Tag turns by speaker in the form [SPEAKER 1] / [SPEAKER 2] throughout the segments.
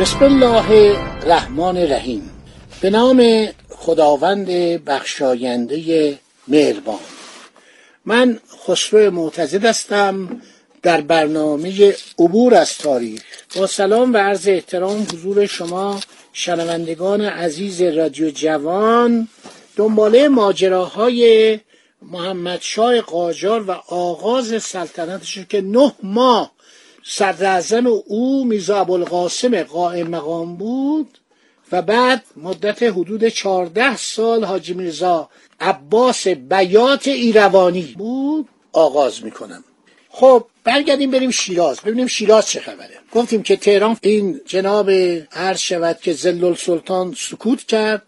[SPEAKER 1] بسم الله الرحمن الرحیم. به نام خداوند بخشاینده مهربان. من خسرو معتزد هستم در برنامه عبور از تاریخ. با سلام و عرض احترام حضور شما شنوندگان عزیز رادیو جوان دنباله ماجراهای محمد شای قاجار و آغاز سلطنتش که نه ماه صدر او میرزا ابوالقاسم قائم مقام بود و بعد مدت حدود چهارده سال حاجی میرزا عباس بیات ایروانی بود. آغاز می‌کنم. خب برگردیم بریم شیراز. ببینیم شیراز چه خبره. گفتیم که تهران این جناب عرض شود که زلل سلطان سکوت کرد.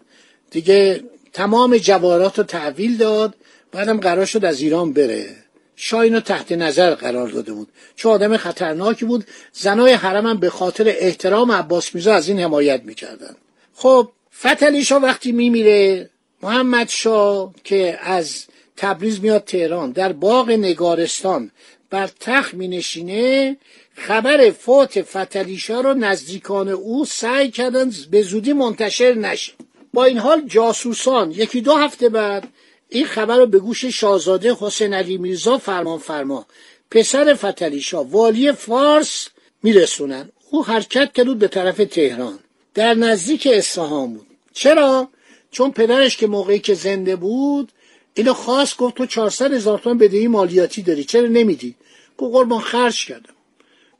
[SPEAKER 1] دیگه تمام جوارات رو تحویل داد. بعدم قرار شد از ایران بره. شاه تحت نظر قرار داده بود. چون آدم خطرناکی بود. زنای حرم هم به خاطر احترام عباس میرزا از این حمایت می‌کردن خب فتلی شاه وقتی میمیره محمد شاه که از تبریز میاد تهران در باغ نگارستان بر تخت می نشینه خبر فوت فتلیشا رو نزدیکان او سعی کردن به زودی منتشر نشه. با این حال جاسوسان یکی دو هفته بعد این خبر رو به گوش شاهزاده حسین علی میرزا فرمان فرما. پسر فتلیشا والی فارس میرسونن. او حرکت کرد به طرف تهران. در نزدیک اصفهان بود. چرا؟ چون پدرش که موقعی که زنده بود اینو خواست گفت تو 400 هزار تومان بدهی مالیاتی داری. چرا نمیدی؟ گفت قربان خرج کردم.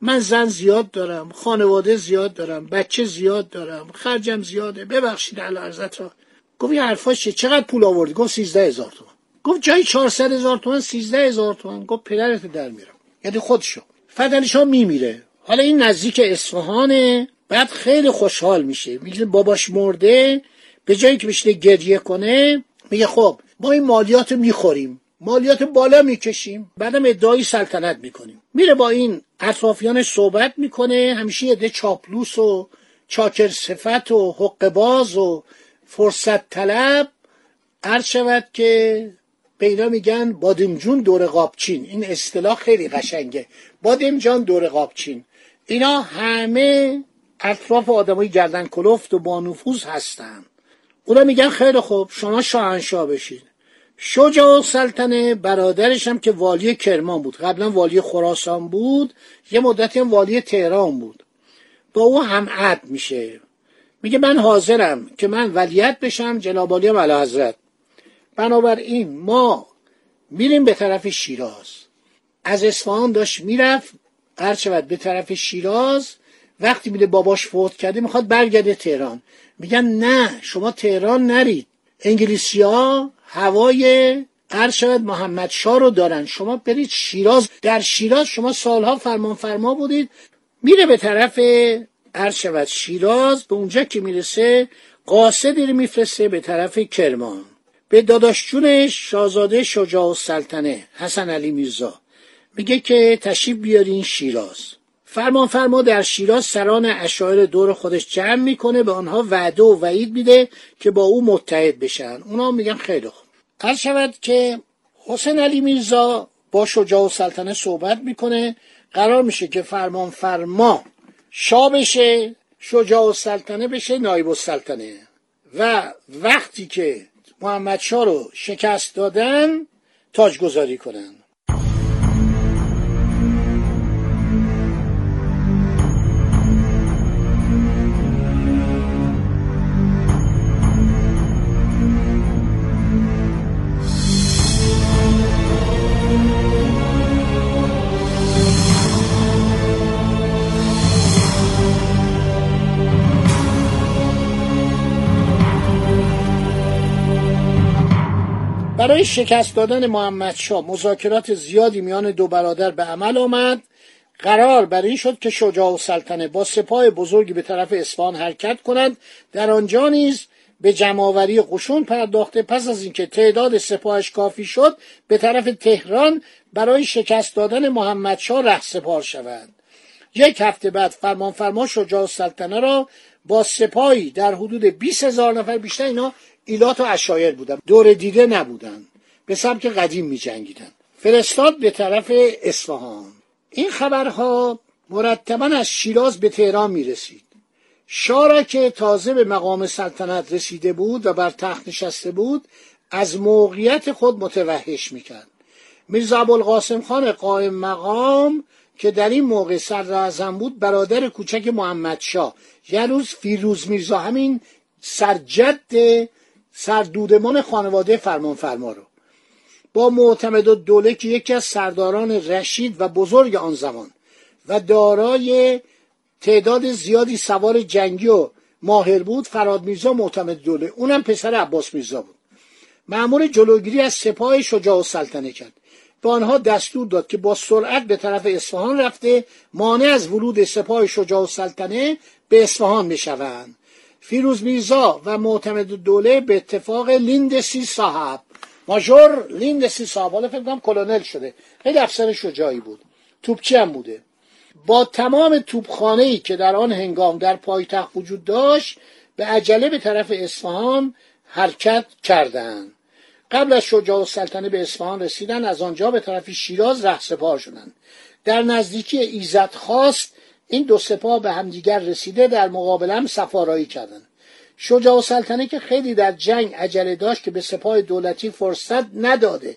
[SPEAKER 1] من زن زیاد دارم خانواده زیاد دارم بچه زیاد دارم خرجم زیاده. ببخشید عرضت را گفت این حرفاش چقدر پول آوردی؟ گفت 13 هزار تومان گفت جای 400 هزار تومان 13 هزار تومان گفت پدرت در میرم یعنی خودشو. فدلی میمیره. حالا این نزدیک اصفهانه. بعد خیلی خوشحال میشه. میگه باباش مرده. به جایی که بشه گریه کنه میگه خب ما این مالیات می‌خوریم. مالیات بالا می‌کشیم. بعدم ادعای سلطنت می‌کنیم. میره با این اطرافیانش صحبت می‌کنه. همیشه یه چاپلوس و چاکر صفت و حق باز و فرصت طلب عرض شود که اینا میگن بادمجون دور قابچین. این اصطلاح خیلی قشنگه. بادمجان دور قابچین. اینا همه اطراف آدمای گردن کلفت و با نفوذ هستن. اونا میگن خیلی خوب شما شاهنشاه بشید شجاع سلطنه برادرش هم که والی کرمان بود. قبلا والی خراسان بود یه مدتی هم والی تهران بود. با او هم عد میشه. میگه من حاضرم که من ولیت بشم جناب عالی حضرت. بنابراین ما میریم به طرف شیراز. از اصفهان داشت می‌رفت هر شود به طرف شیراز وقتی میده باباش فوت کرده می‌خواد برگرده تهران. میگن نه شما تهران نرید. انگلیسی ها هوای هر شود محمد شاه رو دارن. شما برید شیراز. در شیراز شما سالها فرمان فرما بودید. میره به طرف هر شود شیراز به اونجا که می‌رسه قاصدی رو میفرسته به طرف کرمان. به داداشجونش شاهزاده شجاع السلطنه حسن علی میرزا میگه که تشریف بیارین شیراز. فرمان فرما در شیراز سران اشاعر دور خودش جمع می‌کنه به آنها وعده و وعید میده که با او متحد بشن. اونا میگن خیلی خوب. هر شود که حسین علی میرزا با شجاع السلطنه صحبت می‌کنه. قرار میشه که فرمان فرما شاه بشه شجاع السلطنه بشه نایب السلطنه. و وقتی که محمد شاه رو شکست دادن تاجگذاری کنن. برای شکست دادن محمد شاه مذاکرات زیادی میان دو برادر به عمل آمد. قرار بر این شد که شجاع و سلطنه با سپاه بزرگی به طرف اصفهان حرکت کنند. در آنجا نیز به جمعآوری قشون پرداخته. پس از اینکه تعداد سپاهش کافی شد به طرف تهران برای شکست دادن محمدشاه ره سپار شوند. یک هفته بعد فرمان فرما شجاع سلطنه را با سپاهی در حدود 20 هزار نفر بیشتر اینا ایلات و اشایر بودن. دور دیده نبودن. به سبک قدیم می جنگیدن. فرستاد به طرف اصفهان. این خبرها مرتبا از شیراز به تهران می رسید. شاه که تازه به مقام سلطنت رسیده بود و بر تخت نشسته بود از موقعیت خود متوحش می‌کرد میرزا ابوالقاسم خان قائم مقام که در این موقع صدر بود برادر کوچک محمد شاه. یه روز فیروز میرزا همین سرجد سردودمان خانواده فرمان فرما رو. با معتمد و دوله که یکی از سرداران رشید و بزرگ آن زمان و دارای تعداد زیادی سوار جنگی و ماهر بود فراد میرزا معتمد دوله. اونم پسر عباس میرزا بود. معمور جلوگیری از سپاه شجاع و سلطنه کرد. به آنها دستور داد که با سرعت به طرف اصفهان رفته مانع از ورود سپاه شجاع و سلطنه به اصفهان بشوند. فیروز میرزا و معتمد دوله به اتفاق لیندسی صاحب. ماژور لیندسی صاحب. حالا فکر کنم کلونل شده. خیلی افسر شجاعی بود. توپچی هم بوده. با تمام توپخانه ای که در آن هنگام در پایتخت وجود داشت به عجله به طرف اصفهان حرکت کردند. قبل از شجاع السلطنه به اصفهان رسیدن از آنجا به طرف شیراز سپار شدند. در نزدیکی ایزد خواست این دو سپاه به همدیگر رسیده در مقابل هم سفارایی کردند. شجاع السلطنه که خیلی در جنگ عجله داشت که به سپاه دولتی فرصت نداده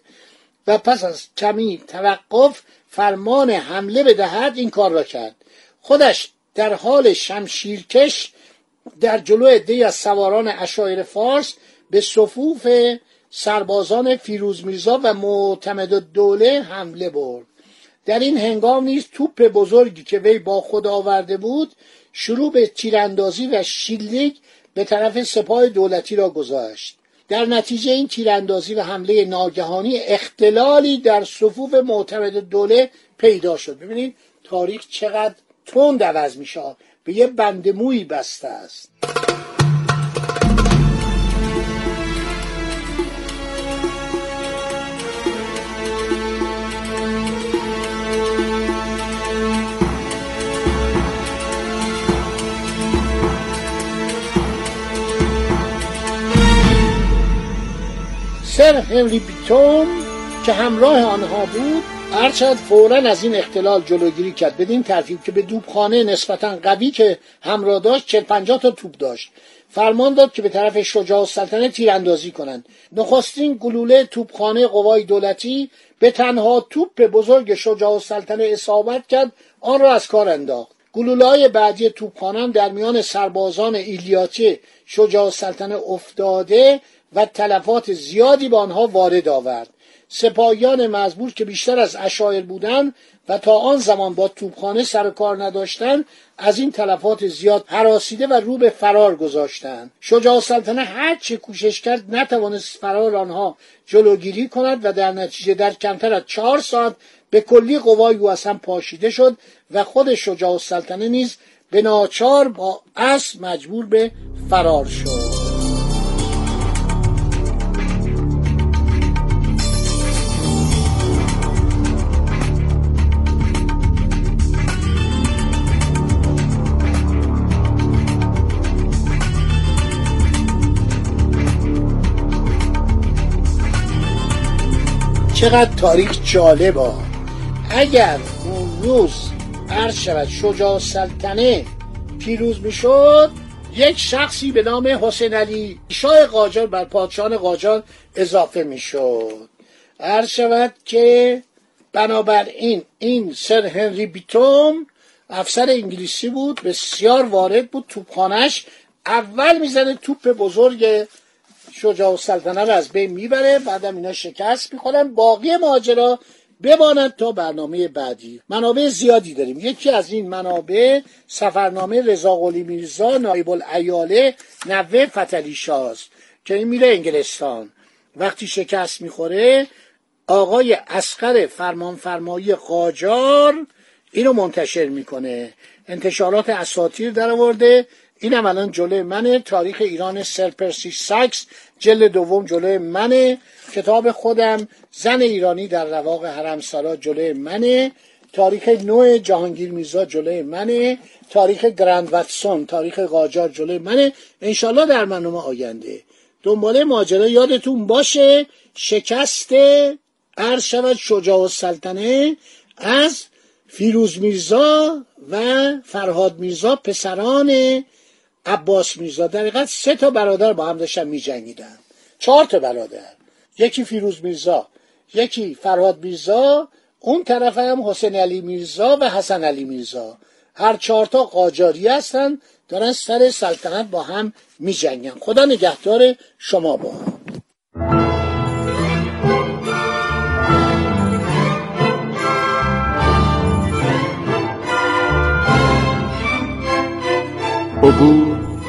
[SPEAKER 1] و پس از کمی توقف فرمان حمله بدهد این کار را کرد. خودش در حال شمشیرکش در جلو عدهای از سواران اشایر فارس به صفوف سربازان فیروز میرزا و معتمد دوله حمله برد. در این هنگام نیز توپ بزرگی که وی با خود آورده بود شروع به تیراندازی و شیلیک به طرف سپاه دولتی را گذاشت. در نتیجه این تیراندازی و حمله ناگهانی اختلالی در صفوف معتمد دوله پیدا شد. ببینید تاریخ چقدر تند عوض میشه. به یه بندمویی بسته است. هنری بیتون که همراه آنها بود ارشد فورا از این اختلال جلوگیری کرد. بدین ترتیب که به دوبخانه نسبتا قوی که همراه داشت چل پنجاه تا توپ داشت. فرمان داد که به طرف شجاع السلطنه تیراندازی کنند. نخستین گلوله توپخانه قوای دولتی به تنها توپ بزرگ شجاع السلطنه اصابت کرد آن را از کار انداخت. گلوله های بعدی توپخانه در میان سربازان ایلیاتی شجاع السلطنه افتاده و تلفات زیادی به آنها وارد آورد. سپاهیان مزبور که بیشتر از اشایر بودند و تا آن زمان با توپخانه سر کار نداشتند از این تلفات زیاد حراسیده و رو به فرار گذاشتند. شجاع سلطنه هر چه کوشش کرد نتوانست فرار آنها جلوگیری کند و در نتیجه در کمتر از چهار ساعت به کلی قوای او از هم پاشیده شد و خود شجاع سلطنه نیز به ناچار با اسب مجبور به فرار شد. چقدر تاریخ جالب ها اگر اون روز عرض شود شجاع سلطنه پیروز می‌شد یک شخصی به نام حسین علی شاه قاجار بر پادشاهان قاجار اضافه می‌شد. عرض شود که بنابراین این سر هنری بیتوم افسر انگلیسی بود بسیار وارد بود توپخانش اول می‌زنه توپ بزرگ شجاع سلطنه رو از بین می‌بره. بعدم اینا شکست می‌خورن. باقی ماجرا بماند تا برنامه بعدی. منابع زیادی داریم. یکی از این منابع سفرنامه رضا قلی میرزا نایب الایاله نوه فتلی شاز که این میره انگلستان. وقتی شکست می‌خوره آقای اسقر فرمانفرمایی قاجار اینو منتشر می‌کنه. انتشارات اساتیر در آورده اینم الان جلوی منه. تاریخ ایران سرپرسی ساکس جلد دوم جلوی منه. کتاب خودم زن ایرانی در رواق حرمسرا جلوی منه. تاریخ نو جهانگیر میرزا جلوی منه. تاریخ گرند واتسون تاریخ قاجار جلوی منه. انشالله در برنامه آینده. دنباله ماجرا یادتون باشه. شکست عرض شود شجاع السلطنه از فیروز میرزا و فرهاد میرزا پسران عباس میرزا در سه تا برادر با هم داشتن میجنگیدن. چهار تا برادر. یکی فیروز میرزا یکی فرهاد میرزا اون طرف هم حسین علی میرزا و حسن علی میرزا. هر چهارتا قاجاری هستن دارن سر سلطنت با هم میجنگن. خدا نگهدار شما با.
[SPEAKER 2] عبور